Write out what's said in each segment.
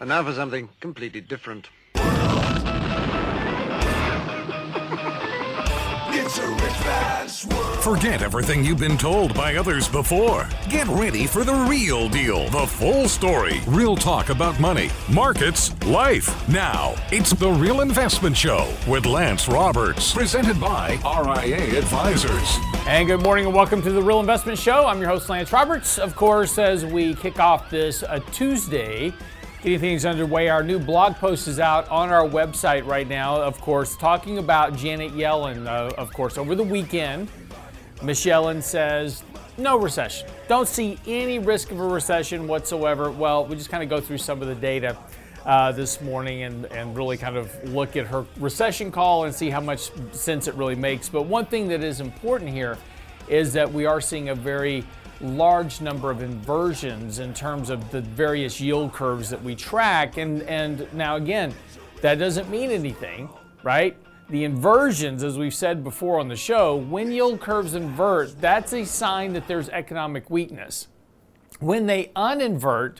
And now for something completely different. Forget everything you've been told by others before. Get ready for the real deal, the full story, real talk about money, markets, life. Now, it's The Real Investment Show with Lance Roberts, presented by RIA Advisors. And good morning and welcome to The Real Investment Show. I'm your host, Lance Roberts. Of course, as we kick off this uh, Tuesday, getting things underway. Our new blog post is out on our website right now, of course, talking about Janet Yellen, uh, of course, over the weekend. Miss Yellen says no recession. Don't see any risk of a recession whatsoever. Well, we just kind of go through some of the data uh, this morning and, and really kind of look at her recession call and see how much sense it really makes. But one thing that is important here is that we are seeing a very large number of inversions in terms of the various yield curves that we track. And, and now, again, that doesn't mean anything, right? The inversions, as we've said before on the show, when yield curves invert, that's a sign that there's economic weakness. When they uninvert,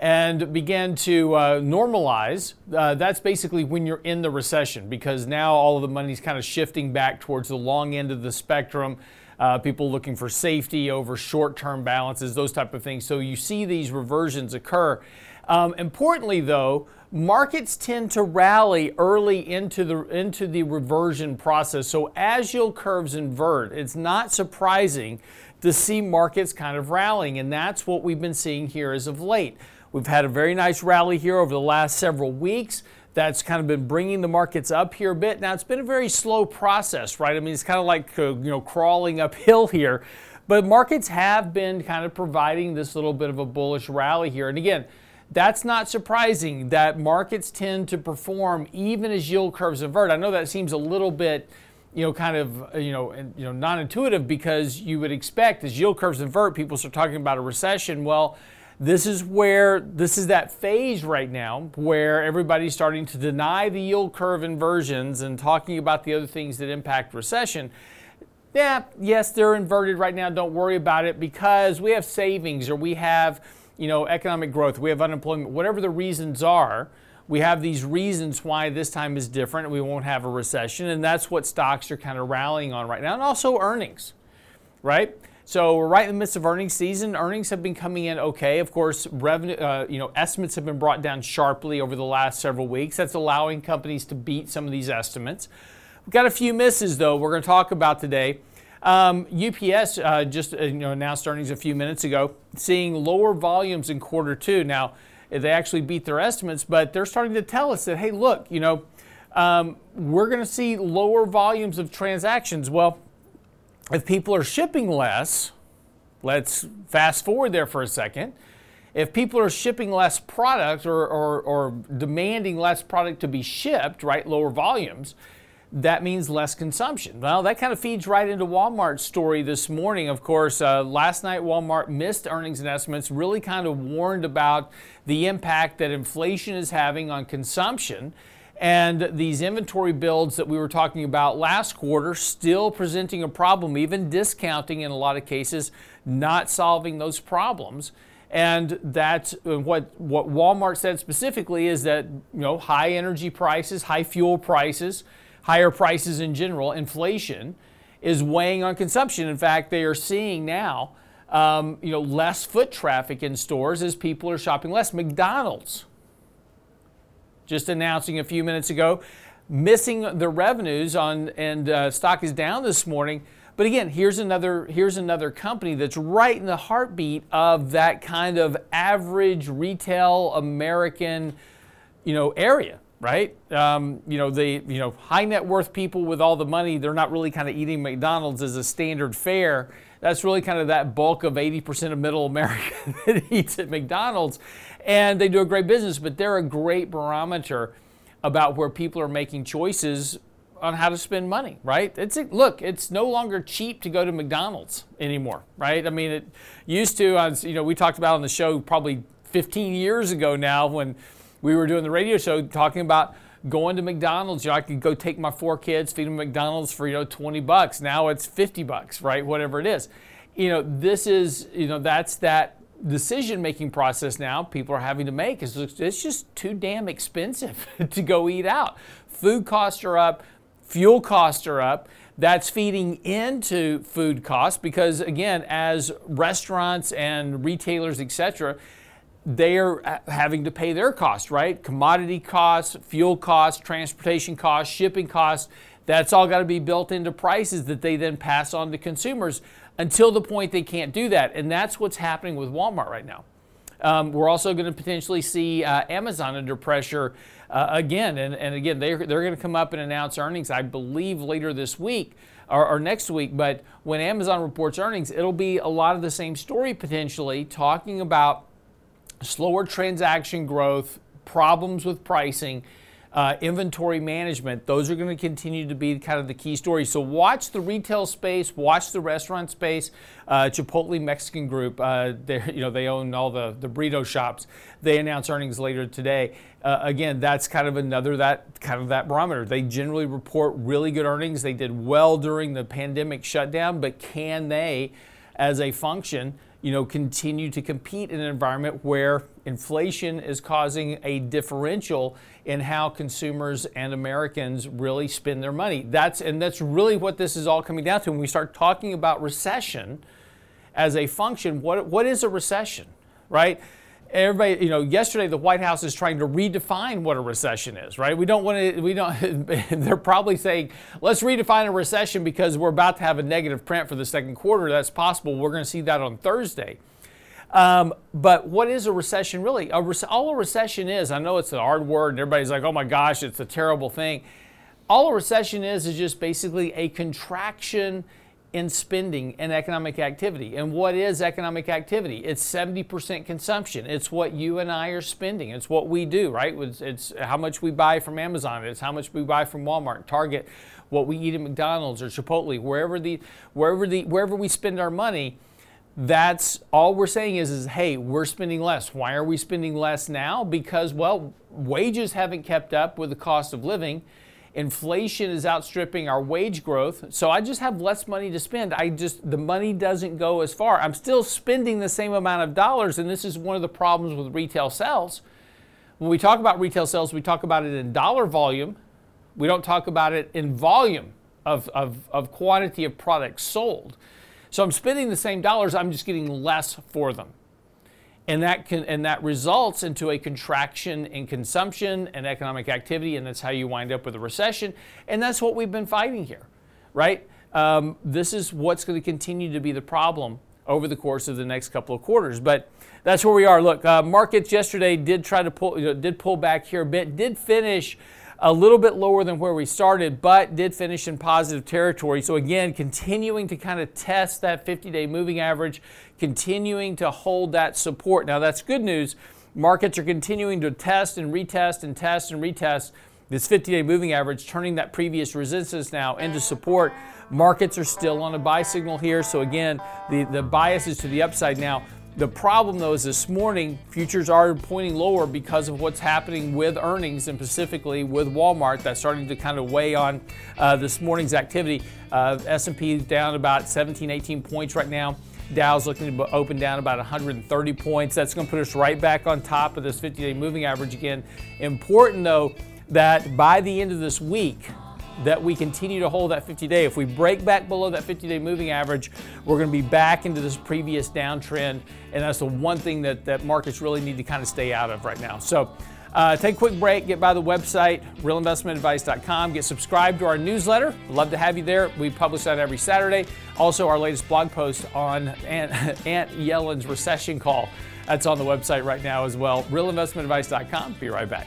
and begin to uh, normalize, uh, that's basically when you're in the recession because now all of the money's kind of shifting back towards the long end of the spectrum uh, people looking for safety over short-term balances, those type of things. So you see these reversions occur. Um, importantly, though, markets tend to rally early into the into the reversion process. So as yield curves invert, it's not surprising to see markets kind of rallying, and that's what we've been seeing here as of late. We've had a very nice rally here over the last several weeks that's kind of been bringing the markets up here a bit. Now, it's been a very slow process, right? I mean, it's kind of like, uh, you know, crawling uphill here. But markets have been kind of providing this little bit of a bullish rally here. And again, that's not surprising that markets tend to perform even as yield curves invert. I know that seems a little bit, you know, kind of, uh, you know, you know, non-intuitive because you would expect as yield curves invert, people start talking about a recession. Well, this is where this is that phase right now where everybody's starting to deny the yield curve inversions and talking about the other things that impact recession. Yeah, yes, they're inverted right now. Don't worry about it because we have savings or we have, you know, economic growth, we have unemployment, whatever the reasons are. We have these reasons why this time is different we won't have a recession. And that's what stocks are kind of rallying on right now. And also earnings, right? So we're right in the midst of earnings season. Earnings have been coming in okay. Of course, revenue, uh, you know, estimates have been brought down sharply over the last several weeks. That's allowing companies to beat some of these estimates. We've got a few misses though. We're going to talk about today. Um, UPS uh, just uh, you know, announced earnings a few minutes ago, seeing lower volumes in quarter two. Now, they actually beat their estimates, but they're starting to tell us that, hey, look, you know, um, we're going to see lower volumes of transactions. Well, if people are shipping less, let's fast forward there for a second. If people are shipping less product or, or, or demanding less product to be shipped, right, lower volumes, that means less consumption. Well, that kind of feeds right into Walmart's story this morning. Of course, uh, last night Walmart missed earnings and estimates, really kind of warned about the impact that inflation is having on consumption. And these inventory builds that we were talking about last quarter still presenting a problem, even discounting in a lot of cases, not solving those problems. And that's uh, what, what Walmart said specifically is that you know high energy prices, high fuel prices, higher prices in general, inflation is weighing on consumption. In fact, they are seeing now um, you know less foot traffic in stores as people are shopping less. McDonald's just announcing a few minutes ago, missing the revenues on, and uh, stock is down this morning. But again, here's another here's another company that's right in the heartbeat of that kind of average retail American, you know, area, right? Um, you know, the you know high net worth people with all the money, they're not really kind of eating McDonald's as a standard fare. That's really kind of that bulk of 80% of middle America that eats at McDonald's and they do a great business, but they're a great barometer about where people are making choices on how to spend money, right? It's look, it's no longer cheap to go to McDonald's anymore, right? I mean, it used to. you know, we talked about on the show probably 15 years ago now when we were doing the radio show talking about going to McDonald's. You know, I could go take my four kids, feed them McDonald's for you know 20 bucks. Now it's 50 bucks, right? Whatever it is. You know, this is you know that's that decision making process now people are having to make is it's just too damn expensive to go eat out. Food costs are up, fuel costs are up. That's feeding into food costs because again, as restaurants and retailers, etc., they are having to pay their costs, right? Commodity costs, fuel costs, transportation costs, shipping costs. That's all got to be built into prices that they then pass on to consumers until the point they can't do that. And that's what's happening with Walmart right now. Um, we're also going to potentially see uh, Amazon under pressure uh, again. And, and again, they're, they're going to come up and announce earnings, I believe, later this week or, or, next week. But when Amazon reports earnings, it'll be a lot of the same story potentially, talking about slower transaction growth, problems with pricing uh, inventory management. Those are going to continue to be kind of the key stories. So watch the retail space, watch the restaurant space. Uh, Chipotle Mexican Group, uh, you know they own all the the burrito shops. They announce earnings later today. Uh, again, that's kind of another that kind of that barometer. They generally report really good earnings. They did well during the pandemic shutdown, but can they, as a function? You know, continue to compete in an environment where inflation is causing a differential in how consumers and Americans really spend their money. That's and that's really what this is all coming down to. When we start talking about recession as a function, what what is a recession, right? Everybody, you know, yesterday the White House is trying to redefine what a recession is, right? We don't want to, we don't, they're probably saying, let's redefine a recession because we're about to have a negative print for the second quarter. That's possible. We're going to see that on Thursday. Um, but what is a recession really? A re- all a recession is, I know it's a hard word and everybody's like, oh my gosh, it's a terrible thing. All a recession is, is just basically a contraction in spending and economic activity. And what is economic activity? It's 70% consumption. It's what you and I are spending. It's what we do, right? It's, it's, how much we buy from Amazon. It's how much we buy from Walmart, Target, what we eat at McDonald's or Chipotle, wherever the wherever the wherever we spend our money. That's all we're saying is, is hey, we're spending less. Why are we spending less now? Because well, wages haven't kept up with the cost of living Inflation is outstripping our wage growth. So I just have less money to spend. I just, the money doesn't go as far. I'm still spending the same amount of dollars. And this is one of the problems with retail sales. When we talk about retail sales, we talk about it in dollar volume. We don't talk about it in volume of, of, of quantity of products sold. So I'm spending the same dollars, I'm just getting less for them and that can and that results into a contraction in consumption and economic activity and that's how you wind up with a recession. And that's what we've been fighting here right? Um, this is what's going to continue to be the problem over the course of the next couple of quarters. But that's where we are. Look uh, markets yesterday did try to pull you know, did pull back here a bit did finish a little bit lower than where we started, but did finish in positive territory. So, again, continuing to kind of test that 50 day moving average, continuing to hold that support. Now, that's good news. Markets are continuing to test and retest and test and retest this 50 day moving average, turning that previous resistance now into support. Markets are still on a buy signal here. So, again, the, the bias is to the upside now. The problem, though, is this morning futures are pointing lower because of what's happening with earnings and specifically with Walmart. That's starting to kind of weigh on uh, this morning's activity. Uh, S&P is down about 17, 18 points right now. Dow's looking to open down about 130 points. That's going to put us right back on top of this 50-day moving average again. Important though that by the end of this week, that we continue to hold that 50 day. If we break back below that 50 day moving average, we're going to be back into this previous downtrend. And that's the one thing that, that markets really need to kind of stay out of right now. So uh, take a quick break, get by the website, realinvestmentadvice.com, get subscribed to our newsletter. Love to have you there. We publish that every Saturday. Also, our latest blog post on Aunt, Aunt Yellen's recession call. That's on the website right now as well. Realinvestmentadvice.com. Be right back.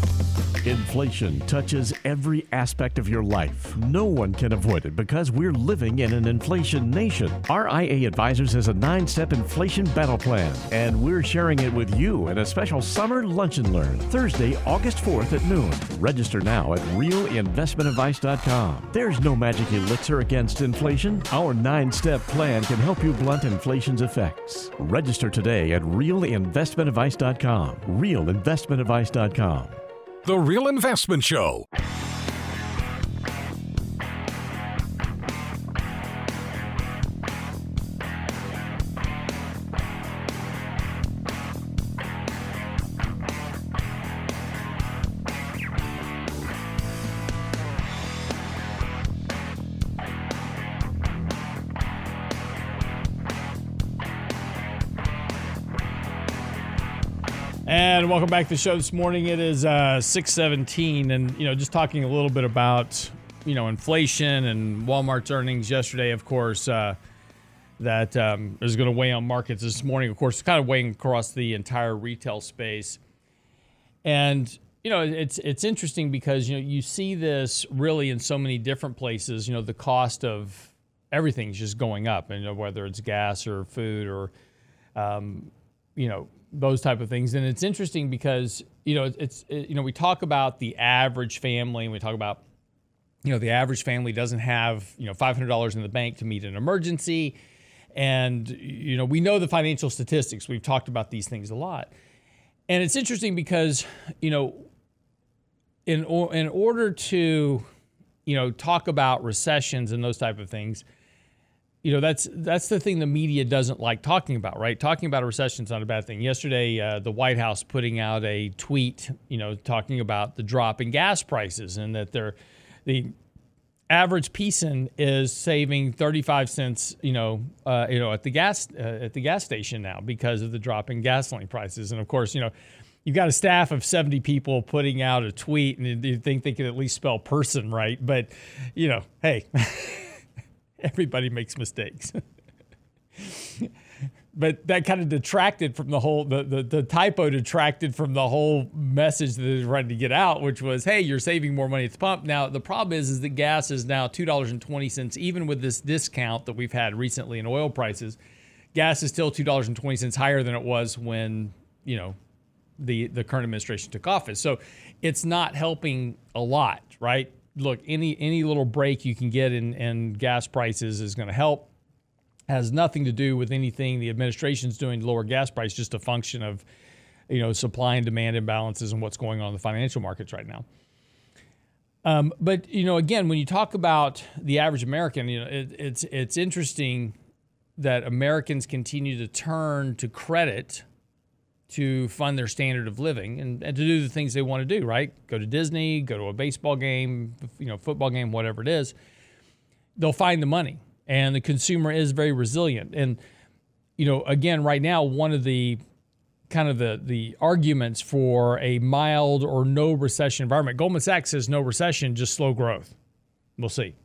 Inflation touches every aspect of your life. No one can avoid it because we're living in an inflation nation. RIA Advisors has a nine step inflation battle plan, and we're sharing it with you in a special summer lunch and learn Thursday, August 4th at noon. Register now at realinvestmentadvice.com. There's no magic elixir against inflation. Our nine step plan can help you blunt inflation's effects. Register today at realinvestmentadvice.com. Realinvestmentadvice.com. The Real Investment Show. And welcome back to the show this morning. It is uh, 617 and, you know, just talking a little bit about, you know, inflation and Walmart's earnings yesterday, of course, uh, that um, is going to weigh on markets this morning. Of course, kind of weighing across the entire retail space. And, you know, it's it's interesting because, you know, you see this really in so many different places. You know, the cost of everything's just going up, and you know, whether it's gas or food or, um, you know, those type of things. And it's interesting because you know it's it, you know we talk about the average family and we talk about you know the average family doesn't have you know five hundred dollars in the bank to meet an emergency, and you know we know the financial statistics. We've talked about these things a lot, and it's interesting because you know in or, in order to you know talk about recessions and those type of things you know that's that's the thing the media doesn't like talking about right? Talking about a recession is not a bad thing. Yesterday uh, the white house putting out a tweet you know talking about the drop in gas prices and that they're the average person is saving 35 cents you know uh, you know at the gas uh, at the gas station now because of the drop in gasoline prices. And of course you know you've got a staff of 70 people putting out a tweet and you think they can at least spell person right? But you know hey everybody makes mistakes. but that kind of detracted from the whole the, the, the typo detracted from the whole message that they were trying to get out which was hey you're saving more money at the pump. Now the problem is is that gas is now $2.20 even with this discount that we've had recently in oil prices gas is still $2.20 higher than it was when you know the the current administration took office. So it's not helping a lot right look, any any little break you can get in, in gas prices is going to help. Has nothing to do with anything the administration's doing to lower gas price, just a function of you know supply and demand imbalances and what's going on in the financial markets right now. Um, but you know, again, when you talk about the average American, you know, it, it's it's interesting that Americans continue to turn to credit to fund their standard of living and, and to do the things they want to do, right? Go to Disney, go to a baseball game, you know, football game, whatever it is. They'll find the money. And the consumer is very resilient. And, you know, again, right now, one of the kind of the the arguments for a mild or no recession environment. Goldman Sachs says no recession, just slow growth. We'll see.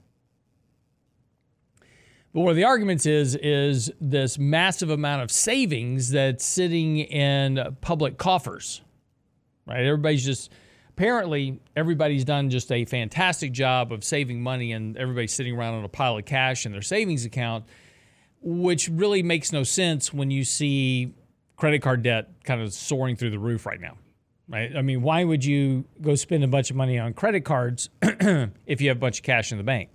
But one of the arguments is is this massive amount of savings that's sitting in public coffers. Right? Everybody's just apparently everybody's done just a fantastic job of saving money and everybody's sitting around on a pile of cash in their savings account, which really makes no sense when you see credit card debt kind of soaring through the roof right now. Right? I mean, why would you go spend a bunch of money on credit cards if you have a bunch of cash in the bank?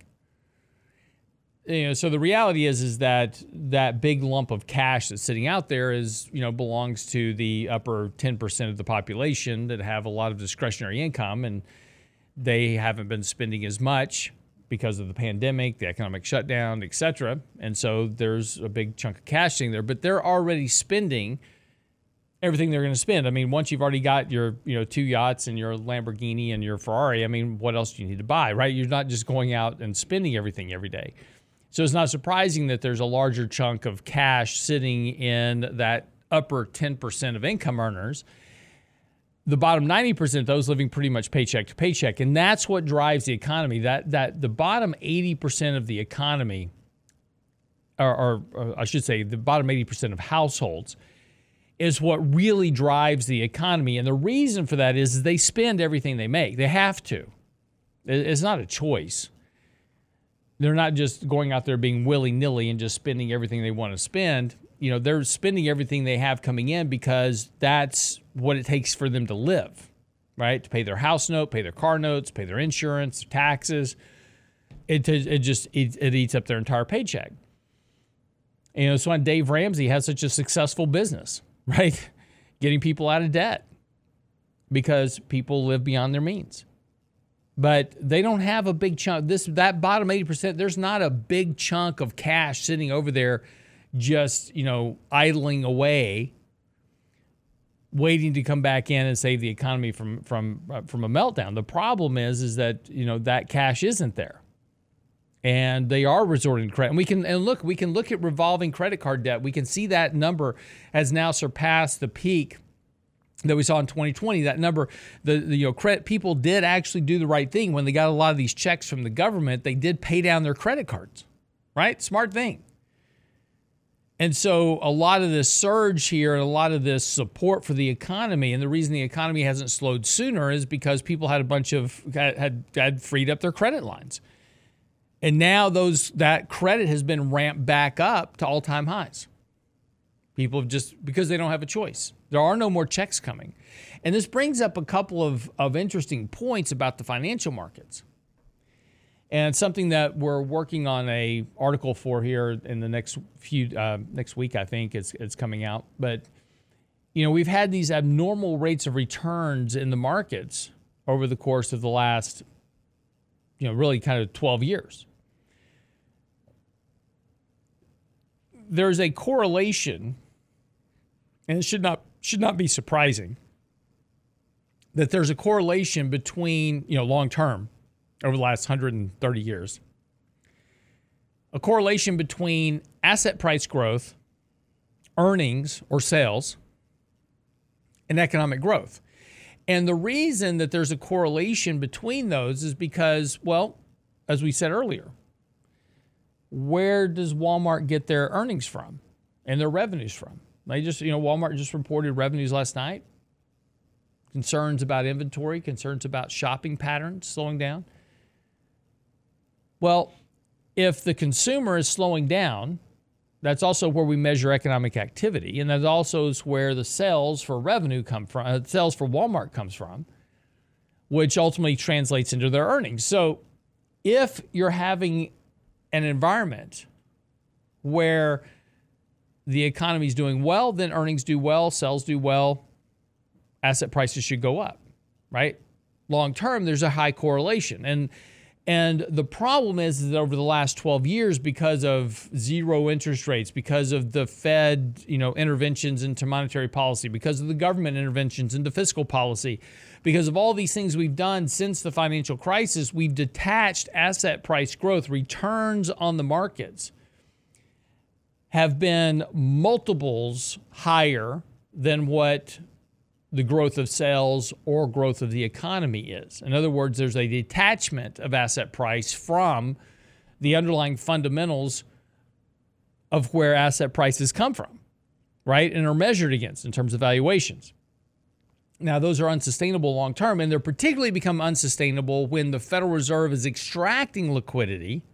You know, so the reality is is that that big lump of cash that's sitting out there is, you know, belongs to the upper 10% of the population that have a lot of discretionary income and they haven't been spending as much because of the pandemic, the economic shutdown, et cetera. And so there's a big chunk of cash sitting there, but they're already spending everything they're going to spend. I mean, once you've already got your, you know, two yachts and your Lamborghini and your Ferrari, I mean, what else do you need to buy, right? You're not just going out and spending everything every day. So it's not surprising that there's a larger chunk of cash sitting in that upper 10% of income earners. The bottom 90%, those living pretty much paycheck to paycheck. And that's what drives the economy. That that the bottom 80% of the economy, or, or, or I should say, the bottom 80% of households, is what really drives the economy. And the reason for that is they spend everything they make. They have to. It's not a choice they're not just going out there being willy nilly and just spending everything they want to spend. You know, they're spending everything they have coming in because that's what it takes for them to live, right? To pay their house note, pay their car notes, pay their insurance, taxes. It, it just it, it eats up their entire paycheck. And, you know, so why Dave Ramsey has such a successful business, right? Getting people out of debt because people live beyond their means. But they don't have a big chunk. This that bottom 80%, there's not a big chunk of cash sitting over there just, you know, idling away waiting to come back in and save the economy from from uh, from a meltdown. The problem is is that, you know, that cash isn't there. And they are resorting to credit. And we can and look, we can look at revolving credit card debt. We can see that number has now surpassed the peak that we saw in 2020 that number the, the, you know credit people did actually do the right thing. When they got a lot of these checks from the government they did pay down their credit cards right? Smart thing. And so a lot of this surge here and a lot of this support for the economy and the reason the economy hasn't slowed sooner is because people had a bunch of had had freed up their credit lines. And now those that credit has been ramped back up to all-time highs people have just because they don't have a choice there are no more checks coming. And this brings up a couple of, of interesting points about the financial markets. And something that we're working on a article for here in the next few uh, next week, I think it's it's coming out. But you know, we've had these abnormal rates of returns in the markets over the course of the last, you know, really kind of 12 years. There's a correlation, and it should not should not be surprising that there's a correlation between, you know, long term over the last 130 years, a correlation between asset price growth, earnings or sales, and economic growth. And the reason that there's a correlation between those is because, well, as we said earlier, where does Walmart get their earnings from and their revenues from? They just, you know, Walmart just reported revenues last night. Concerns about inventory, concerns about shopping patterns slowing down. Well, if the consumer is slowing down, that's also where we measure economic activity, and that also is where the sales for revenue come from. Uh, sales for Walmart comes from, which ultimately translates into their earnings. So, if you're having an environment where the economy is doing well, then earnings do well, sales do well, asset prices should go up, right? Long term, there's a high correlation. And and the problem is that over the last 12 years, because of zero interest rates, because of the Fed, you know, interventions into monetary policy, because of the government interventions into fiscal policy, because of all these things we've done since the financial crisis, we've detached asset price growth, returns on the markets have been multiples higher than what the growth of sales or growth of the economy is. In other words, there's a detachment of asset price from the underlying fundamentals of where asset prices come from, right? And are measured against in terms of valuations. Now, those are unsustainable long term, and they're particularly become unsustainable when the Federal Reserve is extracting liquidity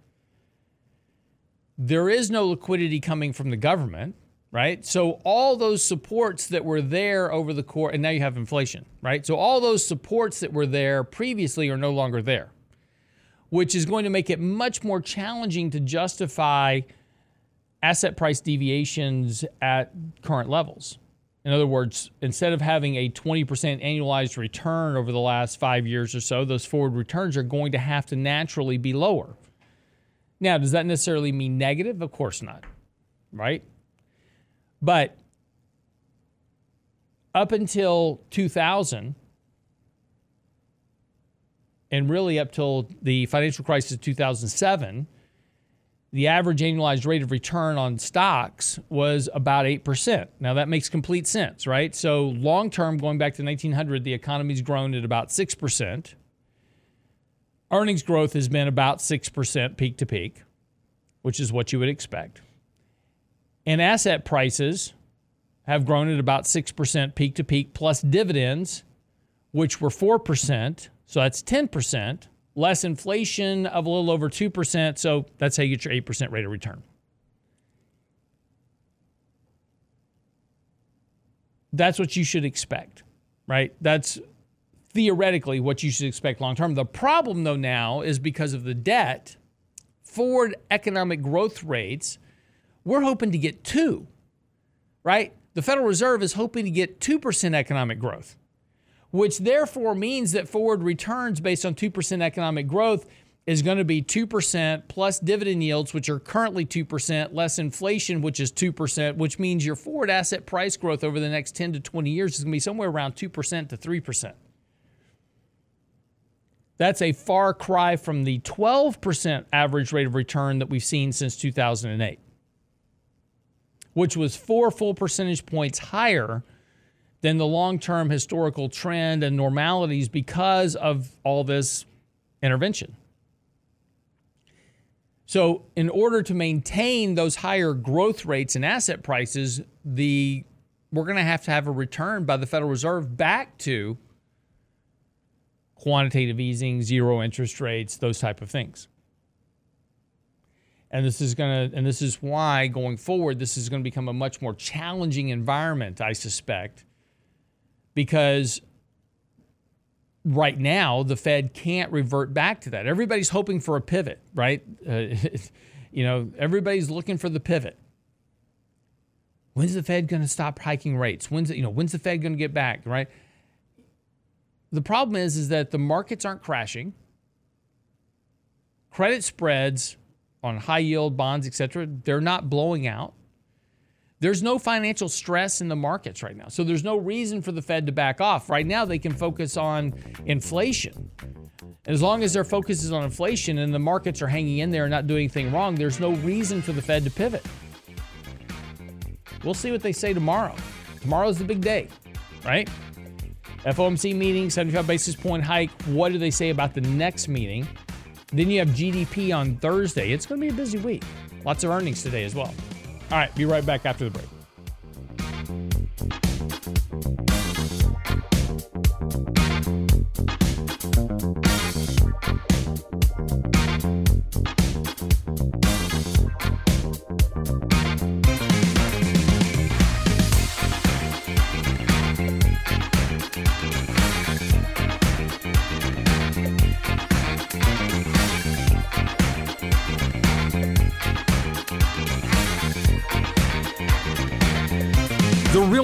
there is no liquidity coming from the government, right? So all those supports that were there over the course, and now you have inflation, right? So all those supports that were there previously are no longer there, which is going to make it much more challenging to justify asset price deviations at current levels. In other words, instead of having a 20% annualized return over the last five years or so, those forward returns are going to have to naturally be lower. Now, does that necessarily mean negative? Of course not, right? But up until 2000, and really up till the financial crisis of 2007, the average annualized rate of return on stocks was about 8%. Now, that makes complete sense, right? So, long term, going back to 1900, the economy's grown at about 6% earnings growth has been about 6% peak to peak, which is what you would expect. And asset prices have grown at about 6% peak to peak plus dividends, which were 4%. So that's 10%, less inflation of a little over 2%. So that's how you get your 8% rate of return. That's what you should expect, right? That's theoretically what you should expect long term. The problem, though, now is because of the debt, forward economic growth rates, we're hoping to get two, right? The Federal Reserve is hoping to get 2% economic growth, which therefore means that forward returns based on 2% economic growth is going to be 2% plus dividend yields, which are currently 2%, less inflation, which is 2%, which means your forward asset price growth over the next 10 to 20 years is going to be somewhere around 2% to 3%. That's a far cry from the 12% average rate of return that we've seen since 2008, which was four full percentage points higher than the long term historical trend and normalities because of all this intervention. So, in order to maintain those higher growth rates and asset prices, the we're going to have to have a return by the Federal Reserve back to quantitative easing, zero interest rates, those type of things. And this is going to and this is why going forward this is going to become a much more challenging environment, I suspect. Because right now the Fed can't revert back to that. Everybody's hoping for a pivot, right? Uh, you know, everybody's looking for the pivot. When's the Fed going to stop hiking rates? When's it? you know, when's the Fed going to get back, right? The problem is, is that the markets aren't crashing. Credit spreads on high yield bonds, etc., they're not blowing out. There's no financial stress in the markets right now. So there's no reason for the Fed to back off. Right now, they can focus on inflation. As long as their focus is on inflation and the markets are hanging in there and not doing anything wrong, there's no reason for the Fed to pivot. We'll see what they say tomorrow. Tomorrow's the big day, right? FOMC meeting, 75 basis point hike. What do they say about the next meeting? Then you have GDP on Thursday. It's going to be a busy week. Lots of earnings today as well. All right, be right back after the break.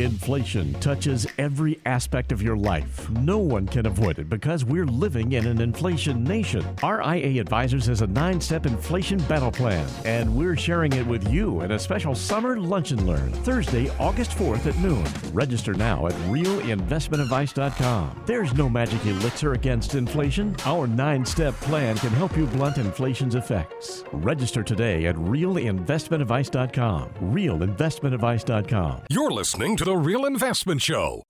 Inflation touches every aspect of your life. No one can avoid it because we're living in an inflation nation. RIA Advisors has a nine step inflation battle plan, and we're sharing it with you in a special summer lunch and learn Thursday, August 4th at noon. Register now at realinvestmentadvice.com. There's no magic elixir against inflation. Our nine step plan can help you blunt inflation's effects. Register today at realinvestmentadvice.com. Realinvestmentadvice.com. You're listening to The Real Investment Show.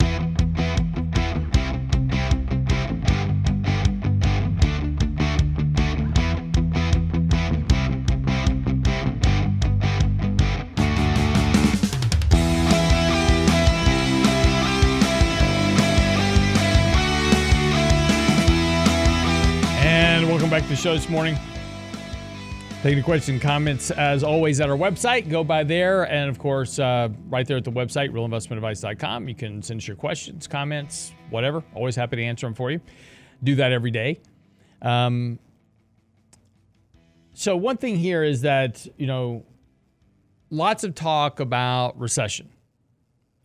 And welcome back to the show this morning. Taking the questions comments as always at our website. Go by there. And of course, uh, right there at the website, realinvestmentadvice.com, you can send us your questions, comments, whatever. Always happy to answer them for you. Do that every day. Um, so, one thing here is that, you know, lots of talk about recession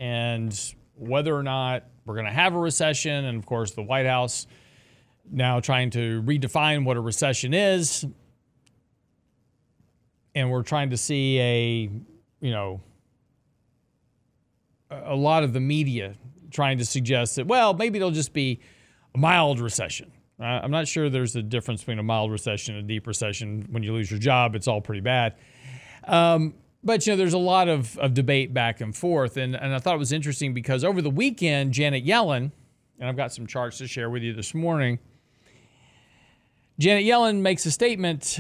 and whether or not we're going to have a recession. And of course, the White House now trying to redefine what a recession is and we're trying to see a you know a lot of the media trying to suggest that well maybe it'll just be a mild recession. Uh, i'm not sure there's a difference between a mild recession and a deep recession. When you lose your job it's all pretty bad. Um, but you know there's a lot of, of debate back and forth. And, and i thought it was interesting because over the weekend janet yellen and i've got some charts to share with you this morning Janet Yellen makes a statement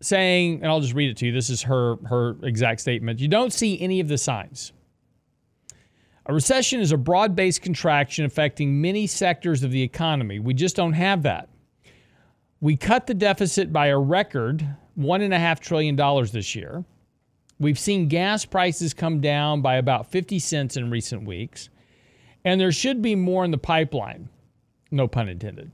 saying, and I'll just read it to you. This is her her exact statement. You don't see any of the signs. A recession is a broad-based contraction affecting many sectors of the economy. We just don't have that. We cut the deficit by a record one and a half trillion dollars this year. We've seen gas prices come down by about 50 cents in recent weeks, and there should be more in the pipeline. No pun intended.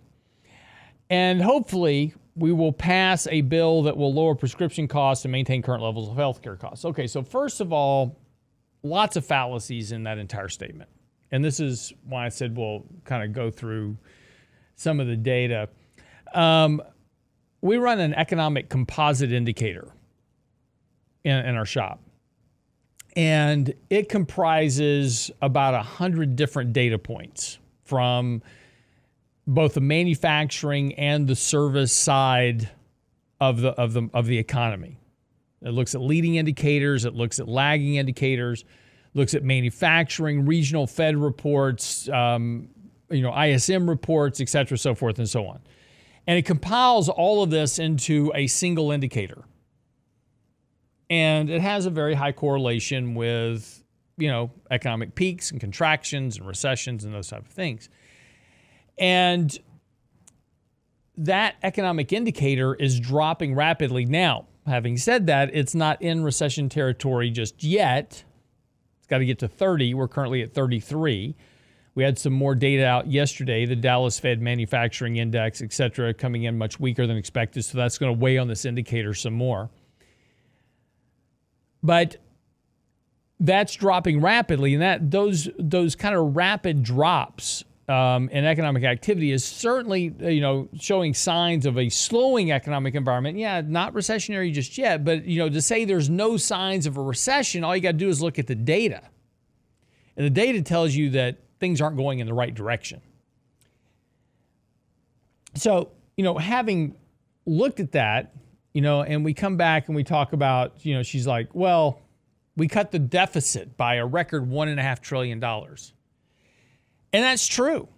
And hopefully, we will pass a bill that will lower prescription costs and maintain current levels of healthcare costs. Okay, so first of all, lots of fallacies in that entire statement. And this is why I said we'll kind of go through some of the data. Um, we run an economic composite indicator in, in our shop. And it comprises about 100 different data points from both the manufacturing and the service side of the, of the, of the economy. It looks at leading indicators, it looks at lagging indicators, looks at manufacturing, regional Fed reports, um, you know, ISM reports, et cetera, so forth and so on. And it compiles all of this into a single indicator. And it has a very high correlation with, you know, economic peaks and contractions and recessions and those type of things. And that economic indicator is dropping rapidly. Now, having said that, it's not in recession territory just yet. It's got to get to 30. We're currently at 33. We had some more data out yesterday, the Dallas Fed Manufacturing Index, et cetera, coming in much weaker than expected. So that's going to weigh on this indicator some more. But that's dropping rapidly, and that those those kind of rapid drops um, in economic activity is certainly you know showing signs of a slowing economic environment. Yeah, not recessionary just yet, but you know to say there's no signs of a recession, all you got to do is look at the data, and the data tells you that things aren't going in the right direction. So you know, having looked at that, you know, and we come back and we talk about, you know, she's like, well, we cut the deficit by a record one and a half trillion dollars. And that's true,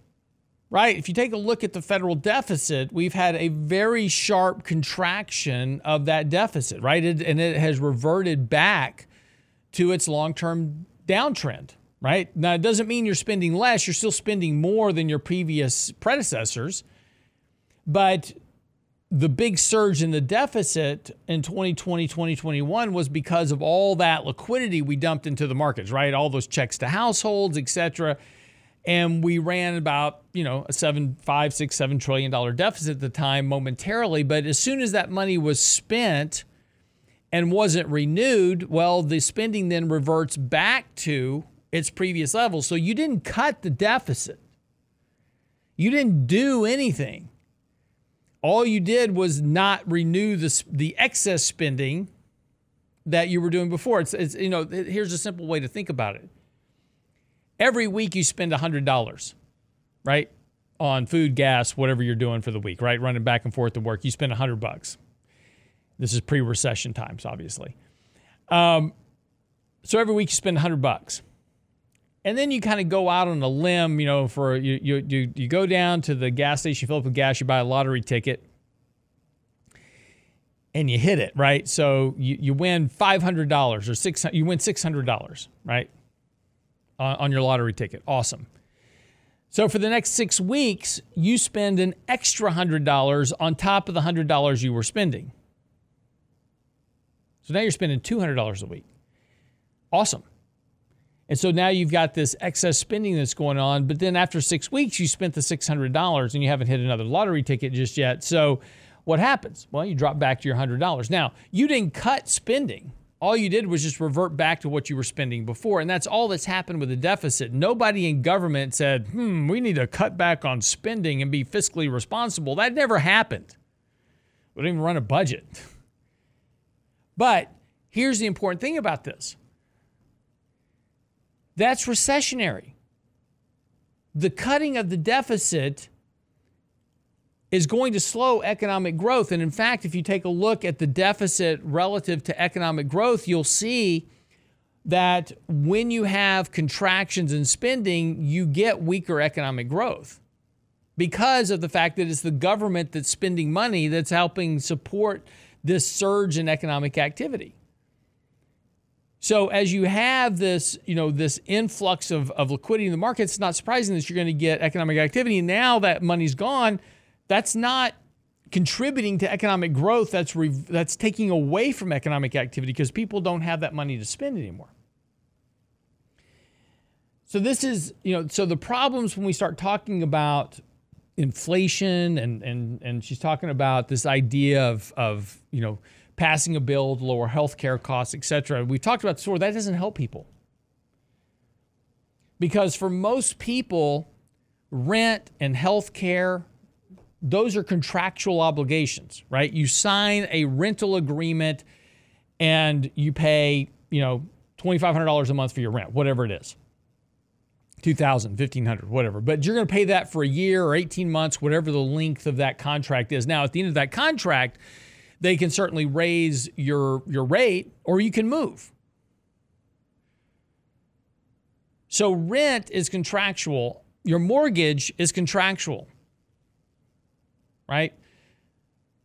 right? If you take a look at the federal deficit, we've had a very sharp contraction of that deficit, right? It, and it has reverted back to its long term downtrend, right? Now, it doesn't mean you're spending less, you're still spending more than your previous predecessors. But the big surge in the deficit in 2020, 2021 was because of all that liquidity we dumped into the markets, right? All those checks to households, et cetera. And we ran about, you know, a seven, five, six, seven trillion dollar deficit at the time momentarily. But as soon as that money was spent and wasn't renewed, well, the spending then reverts back to its previous level So you didn't cut the deficit. You didn't do anything all you did was not renew the, the excess spending that you were doing before. It's, it's, you know, here's a simple way to think about it. Every week you spend $100, right? On food, gas, whatever you're doing for the week, right? Running back and forth to work, you spend 100 bucks. This is pre-recession times, obviously. Um, so every week you spend 100 bucks and then you kind of go out on a limb, you know, for you, you, you, you go down to the gas station, fill up with gas, you buy a lottery ticket, and you hit it, right? So you, you win $500 or six, you win $600, right? On, on your lottery ticket. Awesome. So for the next six weeks, you spend an extra $100 on top of the $100 you were spending. So now you're spending $200 a week. Awesome. And so now you've got this excess spending that's going on. But then after six weeks, you spent the $600 and you haven't hit another lottery ticket just yet. So what happens? Well, you drop back to your $100. Now, you didn't cut spending. All you did was just revert back to what you were spending before. And that's all that's happened with the deficit. Nobody in government said, hmm, we need to cut back on spending and be fiscally responsible. That never happened. We didn't even run a budget. But here's the important thing about this that's recessionary. The cutting of the deficit is going to slow economic growth. And in fact, if you take a look at the deficit relative to economic growth, you'll see that when you have contractions in spending, you get weaker economic growth because of the fact that it's the government that's spending money that's helping support this surge in economic activity. So as you have this, you know, this influx of, of liquidity in the market, it's not surprising that you're going to get economic activity. And now that money's gone, that's not contributing to economic growth. That's re- that's taking away from economic activity because people don't have that money to spend anymore. So this is, you know, so the problems when we start talking about inflation and and and she's talking about this idea of of you know passing a bill to lower healthcare costs, et cetera. We talked about before. That doesn't help people because for most people, rent and healthcare those are contractual obligations, right? You sign a rental agreement and you pay, you know, $2,500 a month for your rent, whatever it is. 2000 1500 whatever. But you're going to pay that for a year or 18 months whatever the length of that contract is. Now at the end of that contract they can certainly raise your your rate or you can move. So rent is contractual. Your mortgage is contractual right?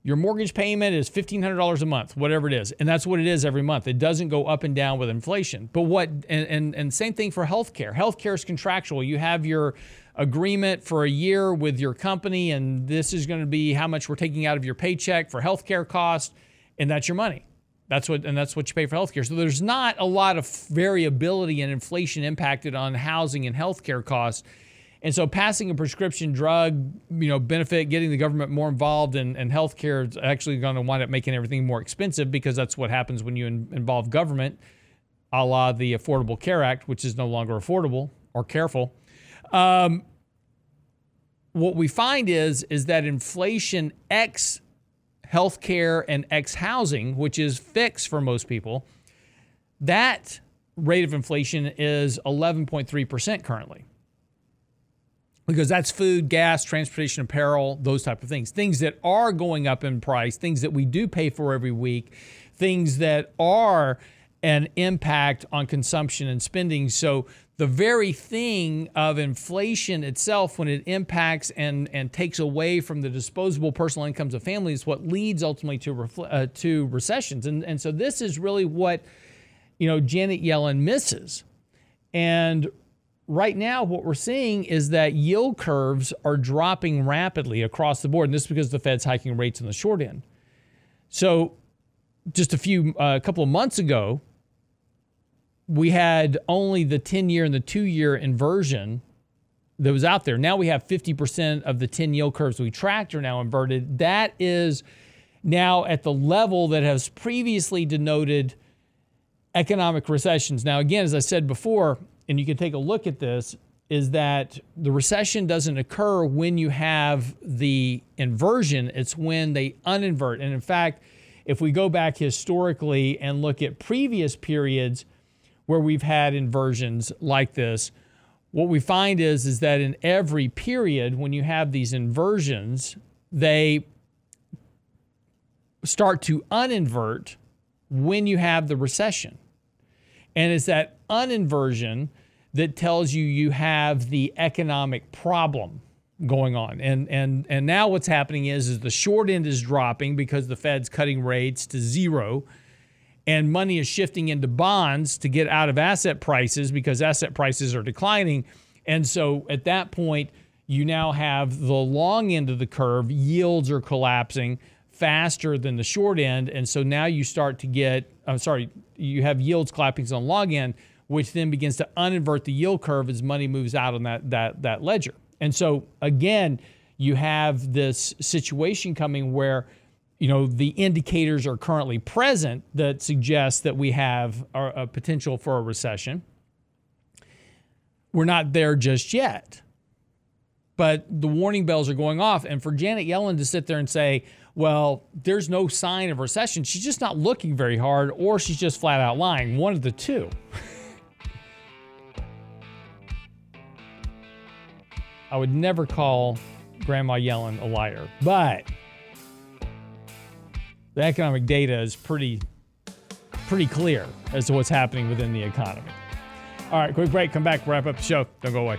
Your mortgage payment is $1500 a month whatever it is and that's what it is every month. It doesn't go up and down with inflation. But what and and, and same thing for healthcare. Healthcare is contractual. You have your agreement for a year with your company and this is going to be how much we're taking out of your paycheck for healthcare costs and that's your money. That's what and that's what you pay for healthcare. So there's not a lot of variability and inflation impacted on housing and healthcare costs and so passing a prescription drug, you know, benefit, getting the government more involved in, in healthcare is actually going to wind up making everything more expensive because that's what happens when you in, involve government, a la the Affordable Care Act, which is no longer affordable or careful. Um, what we find is is that inflation x healthcare and x housing, which is fixed for most people, that rate of inflation is 11.3% currently because that's food, gas, transportation, apparel, those type of things. Things that are going up in price, things that we do pay for every week, things that are an impact on consumption and spending. So the very thing of inflation itself, when it impacts and, and takes away from the disposable personal incomes of families, what leads ultimately to refl- uh, to recessions. And and so this is really what you know Janet Yellen misses. And right now, what we're seeing is that yield curves are dropping rapidly across the board. And this is because the Fed's hiking rates in the short end. So, just a few, a uh, couple of months ago, we had only the 10 year and the two year inversion that was out there. Now we have 50% of the 10 yield curves we tracked are now inverted. That is now at the level that has previously denoted economic recessions. Now, again, as I said before, and you can take a look at this, is that the recession doesn't occur when you have the inversion, it's when they uninvert. And in fact, if we go back historically and look at previous periods where we've had inversions like this, what we find is, is that in every period, when you have these inversions, they start to uninvert when you have the recession. And it's that uninversion that tells you you have the economic problem going on. And and and now what's happening is is the short end is dropping because the Fed's cutting rates to zero and money is shifting into bonds to get out of asset prices because asset prices are declining. And so at that point you now have the long end of the curve yields are collapsing faster than the short end and so now you start to get I'm sorry you have yields collapsing on long end which then begins to uninvert the yield curve as money moves out on that, that, that ledger. And so, again, you have this situation coming where you know the indicators are currently present that suggest that we have a potential for a recession. We're not there just yet, but the warning bells are going off. And for Janet Yellen to sit there and say, "Well, there's no sign of recession," she's just not looking very hard, or she's just flat out lying. One of the two. I would never call Grandma Yellen a liar, but the economic data is pretty pretty clear as to what's happening within the economy. All right, quick break. Come back. Wrap up the show. Don't go away.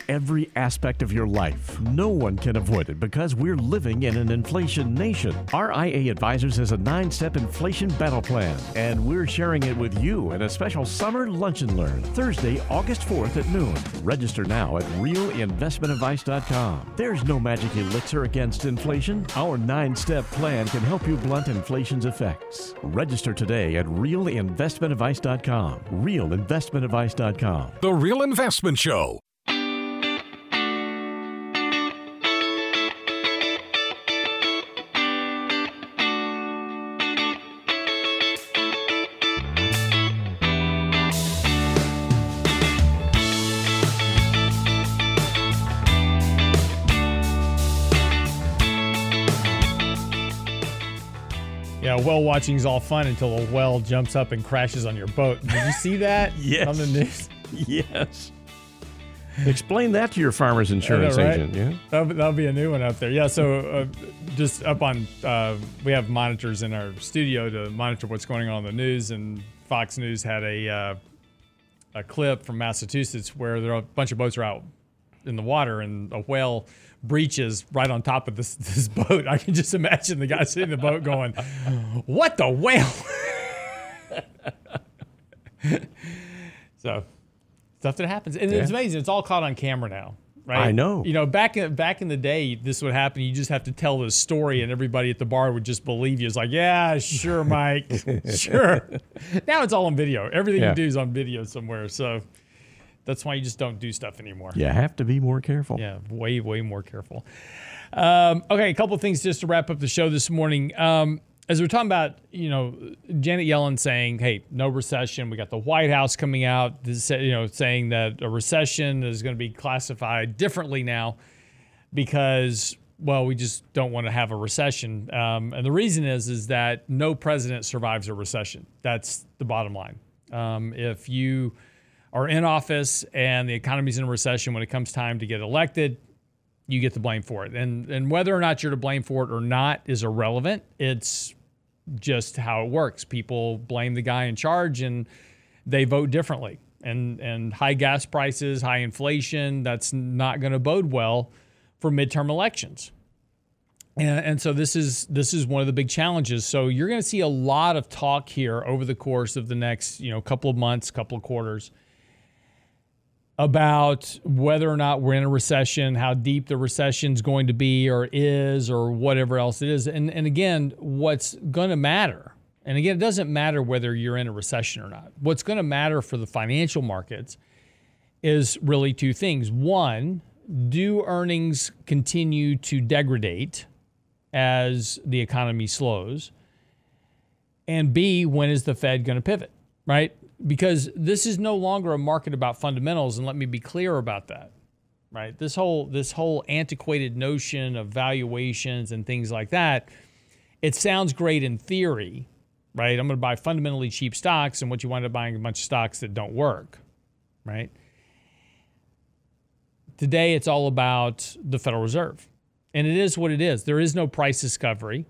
every aspect of your life. No one can avoid it because we're living in an inflation nation. RIA Advisors has a nine step inflation battle plan, and we're sharing it with you in a special summer lunch and learn Thursday, August 4th at noon. Register now at realinvestmentadvice.com. There's no magic elixir against inflation. Our nine step plan can help you blunt inflation's effects. Register today at realinvestmentadvice.com. Realinvestmentadvice.com. The Real Investment Show. Yeah, well watching is all fun until a whale jumps up and crashes on your boat. Did you see that Yes. on the news? Yes. Explain that to your farmer's insurance right? agent. Yeah. That'll, be- that'll be a new one up there. Yeah, so uh, just up on, uh, we have monitors in our studio to monitor what's going on in the news, and Fox News had a uh, a clip from Massachusetts where there are a bunch of boats are out in the water, and a whale breaches right on top of this this boat. I can just imagine the guy sitting in the boat going, "What the whale?" so stuff that happens, and it's amazing. It's all caught on camera now, right? I know. You know, back in back in the day, this would happen. You just have to tell the story, and everybody at the bar would just believe you. It's like, yeah, sure, Mike, sure. Now it's all on video. Everything Yeah. you do is on video somewhere. So that's why you just don't do stuff anymore. You have to be more careful. Yeah, way, way more careful. Um, okay, a couple of things just to wrap up the show this morning. Um, as we're talking about, you know, Janet Yellen saying, "Hey, no recession." We got the White House coming out, you know, saying that a recession is going to be classified differently now because, well, we just don't want to have a recession. Um, and the reason is, is that no president survives a recession. That's the bottom line. Um, if you are in office and the economy's in a recession, when it comes time to get elected, you get the blame for it. And and whether or not you're to blame for it or not is irrelevant. It's just how it works. People blame the guy in charge and they vote differently. And and high gas prices, high inflation, that's not going to bode well for midterm elections. And, and so this is this is one of the big challenges. So you're going to see a lot of talk here over the course of the next you know couple of months, couple of quarters about whether or not we're in a recession, how deep the recession's going to be or is or whatever else it is. And and again, what's going to matter. And again, it doesn't matter whether you're in a recession or not. What's going to matter for the financial markets is really two things. One, do earnings continue to degrade as the economy slows? And B, when is the Fed going to pivot, right? Because this is no longer a market about fundamentals, and let me be clear about that, right? This whole this whole antiquated notion of valuations and things like that, it sounds great in theory, right? I'm going to buy fundamentally cheap stocks, and what you wind up buying a bunch of stocks that don't work, right? Today, it's all about the Federal Reserve. And it is what it is. There is no price discovery.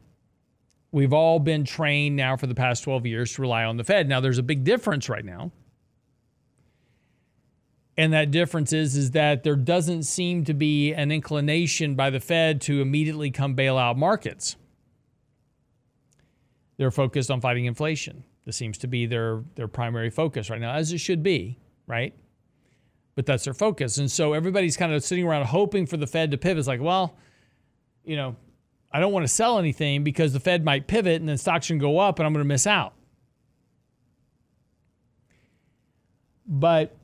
We've all been trained now for the past 12 years to rely on the Fed. Now, there's a big difference right now. And that difference is, is that there doesn't seem to be an inclination by the Fed to immediately come bail out markets. They're focused on fighting inflation. This seems to be their, their primary focus right now, as it should be, right? but that's their focus. And so everybody's kind of sitting around hoping for the Fed to pivot. It's like, well, you know, I don't want to sell anything because the Fed might pivot and then stocks can go up and I'm going to miss out. But,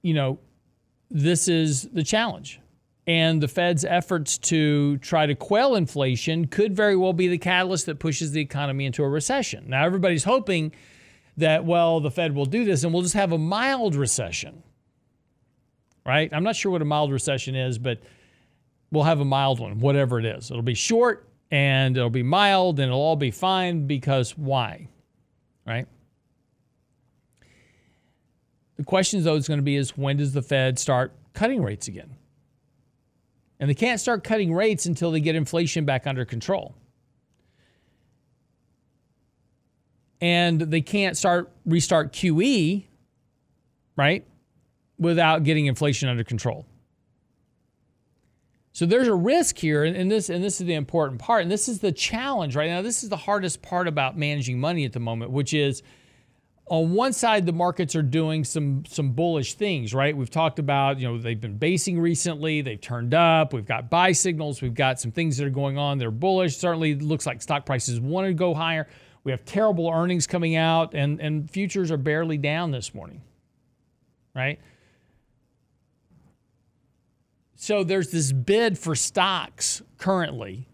you know, this is the challenge. And the Fed's efforts to try to quell inflation could very well be the catalyst that pushes the economy into a recession. Now, everybody's hoping that, well, the Fed will do this and we'll just have a mild recession, right? I'm not sure what a mild recession is, but we'll have a mild one, whatever it is. It'll be short and it'll be mild and it'll all be fine because why? Right? The question, though, is going to be is when does the Fed start cutting rates again? And they can't start cutting rates until they get inflation back under control. And they can't start restart QE, right? Without getting inflation under control. So there's a risk here, and this and this is the important part, and this is the challenge right now. This is the hardest part about managing money at the moment, which is on one side the markets are doing some some bullish things, right? We've talked about, you know, they've been basing recently, they've turned up, we've got buy signals, we've got some things that are going on, they're bullish. Certainly looks like stock prices want to go higher. We have terrible earnings coming out and and futures are barely down this morning. Right? So there's this bid for stocks currently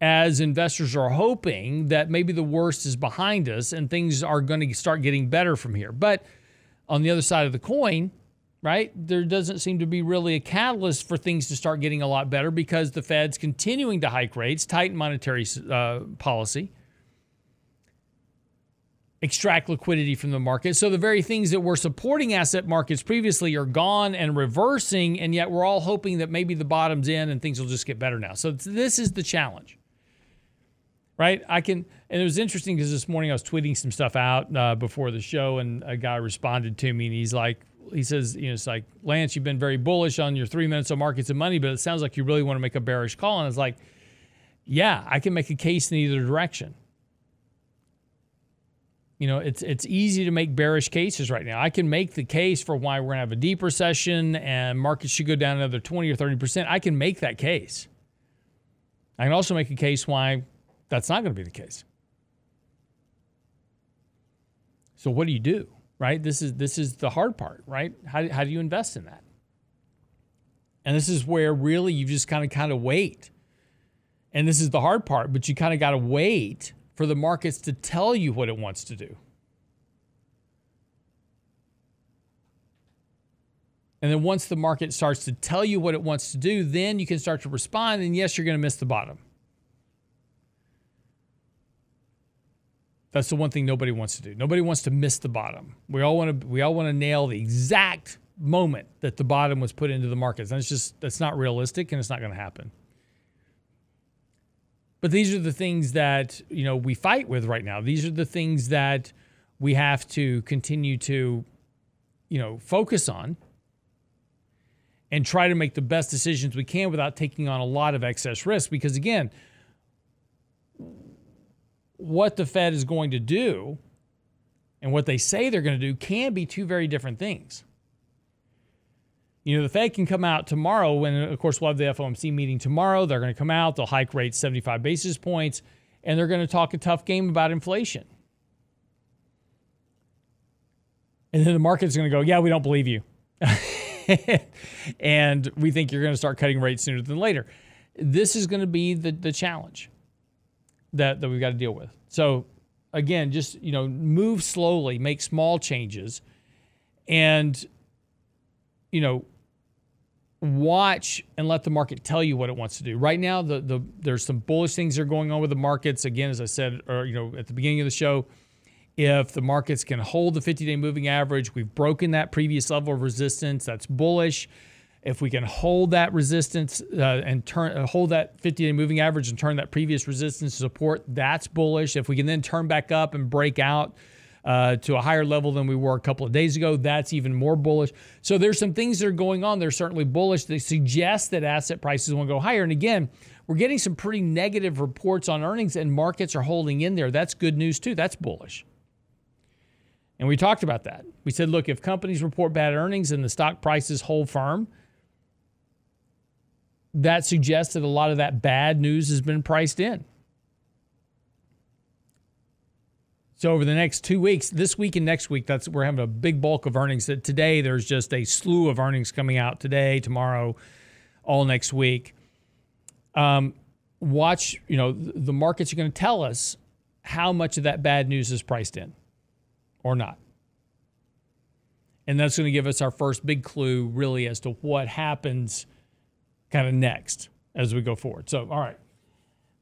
as investors are hoping that maybe the worst is behind us and things are going to start getting better from here. But on the other side of the coin, right, there doesn't seem to be really a catalyst for things to start getting a lot better because the Fed's continuing to hike rates, tighten monetary uh, policy extract liquidity from the market. So the very things that were supporting asset markets previously are gone and reversing, and yet we're all hoping that maybe the bottom's in and things will just get better now. So this is the challenge. Right? I can, and it was interesting because this morning I was tweeting some stuff out uh, before the show, and a guy responded to me, and he's like, he says, you know, it's like, Lance, you've been very bullish on your three minutes of markets and money, but it sounds like you really want to make a bearish call. And it's like, yeah, I can make a case in either direction. You know, it's it's easy to make bearish cases right now. I can make the case for why we're going to have a deep recession and markets should go down another 20 or 30%. I can make that case. I can also make a case why that's not going to be the case. So what do you do? Right? This is this is the hard part, right? How, how do you invest in that? And this is where really you just kind of kind of wait. And this is the hard part, but you kind of got to wait for the markets to tell you what it wants to do. And then once the market starts to tell you what it wants to do, then you can start to respond. And yes, you're going to miss the bottom. That's the one thing nobody wants to do. Nobody wants to miss the bottom. We all want to we all want to nail the exact moment that the bottom was put into the markets. And it's just that's not realistic and it's not going to happen. But these are the things that, you know, we fight with right now. These are the things that we have to continue to, you know, focus on and try to make the best decisions we can without taking on a lot of excess risk. Because again, what the Fed is going to do and what they say they're going to do can be two very different things. You know, the Fed can come out tomorrow when, of course, we'll have the FOMC meeting tomorrow. They're going to come out, they'll hike rates 75 basis points, and they're going to talk a tough game about inflation. And then the market's going to go, yeah, we don't believe you. and we think you're going to start cutting rates sooner than later. This is going to be the, the challenge that, that we've got to deal with. So, again, just, you know, move slowly, make small changes, and you know, watch and let the market tell you what it wants to do. Right now, the the there's some bullish things that are going on with the markets. Again, as I said, or you know, at the beginning of the show, if the markets can hold the 50-day moving average, we've broken that previous level of resistance. That's bullish. If we can hold that resistance uh, and turn uh, hold that 50-day moving average and turn that previous resistance to support, that's bullish. If we can then turn back up and break out uh, to a higher level than we were a couple of days ago. That's even more bullish. So there's some things that are going on. They're certainly bullish. They suggest that asset prices will go higher. And again, we're getting some pretty negative reports on earnings, and markets are holding in there. That's good news too. That's bullish. And we talked about that. We said, look, if companies report bad earnings and the stock prices hold firm, that suggests that a lot of that bad news has been priced in. So over the next two weeks, this week and next week, that's we're having a big bulk of earnings. That today there's just a slew of earnings coming out today, tomorrow, all next week. Um, watch, you know, the markets are going to tell us how much of that bad news is priced in, or not. And that's going to give us our first big clue, really, as to what happens kind of next as we go forward. So, all right.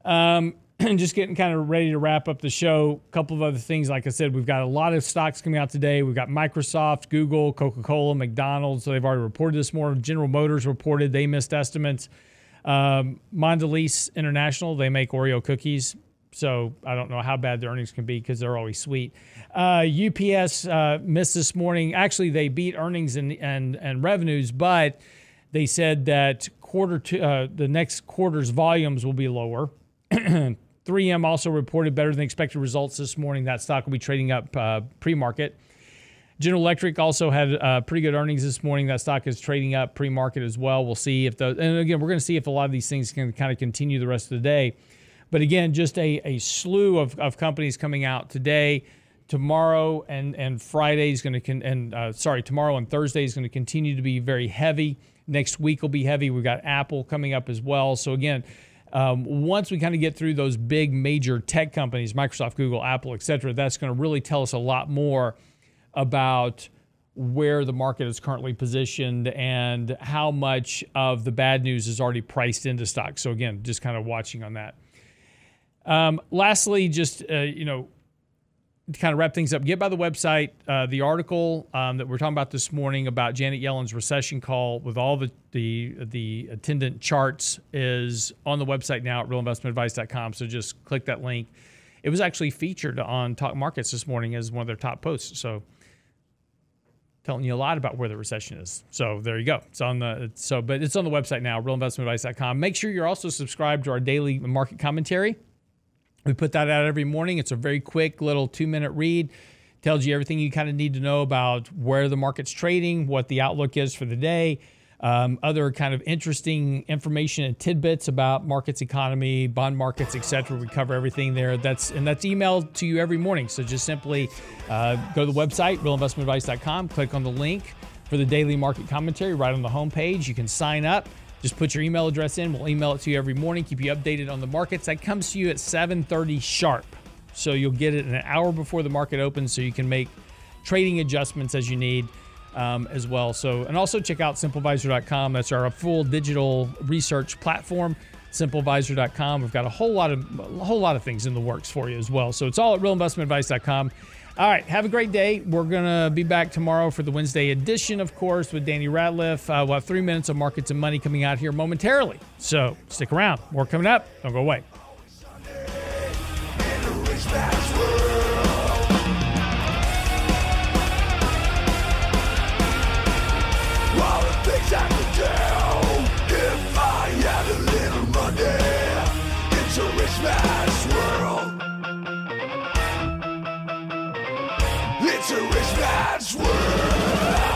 Um, just getting kind of ready to wrap up the show. A couple of other things, like I said, we've got a lot of stocks coming out today. We've got Microsoft, Google, Coca Cola, McDonald's. So they've already reported this morning. General Motors reported they missed estimates. Um, Mondelez International, they make Oreo cookies. So I don't know how bad the earnings can be because they're always sweet. Uh, UPS uh, missed this morning. Actually, they beat earnings and and and revenues, but they said that quarter two, uh, the next quarter's volumes will be lower. 3M also reported better than expected results this morning. That stock will be trading up uh, pre-market. General Electric also had uh, pretty good earnings this morning. That stock is trading up pre-market as well. We'll see if the and again we're going to see if a lot of these things can kind of continue the rest of the day. But again, just a, a slew of, of companies coming out today, tomorrow, and and Friday is going to con- and uh, sorry tomorrow and Thursday is going to continue to be very heavy. Next week will be heavy. We've got Apple coming up as well. So again. Um, once we kind of get through those big major tech companies, Microsoft, Google, Apple, et cetera, that's going to really tell us a lot more about where the market is currently positioned and how much of the bad news is already priced into stock. So again, just kind of watching on that. Um, lastly, just uh, you know, kind of wrap things up, get by the website. Uh, the article um, that we're talking about this morning about Janet Yellen's recession call with all the the the attendant charts is on the website now at realinvestmentadvice.com. So just click that link. It was actually featured on Talk Markets this morning as one of their top posts. So telling you a lot about where the recession is. So there you go. It's on the so but it's on the website now, realinvestmentadvice.com. Make sure you're also subscribed to our daily market commentary. We put that out every morning. It's a very quick little 2-minute read. Tells you everything you kind of need to know about where the market's trading, what the outlook is for the day, um, other kind of interesting information and tidbits about markets, economy, bond markets, etc. We cover everything there. That's and that's emailed to you every morning. So just simply uh, go to the website realinvestmentadvice.com, click on the link for the daily market commentary right on the homepage. You can sign up. Just put your email address in. We'll email it to you every morning. Keep you updated on the markets. That comes to you at 7:30 sharp. So you'll get it an hour before the market opens, so you can make trading adjustments as you need um, as well. So, and also check out SimpleVisor.com. That's our full digital research platform. SimpleVisor.com. We've got a whole lot of a whole lot of things in the works for you as well. So it's all at RealInvestmentAdvice.com. All right, have a great day. We're gonna be back tomorrow for the Wednesday edition, of course, with Danny Ratliff. Uh, we'll have three minutes of markets and money coming out here momentarily. So stick around. More coming up. Don't go away. That's where.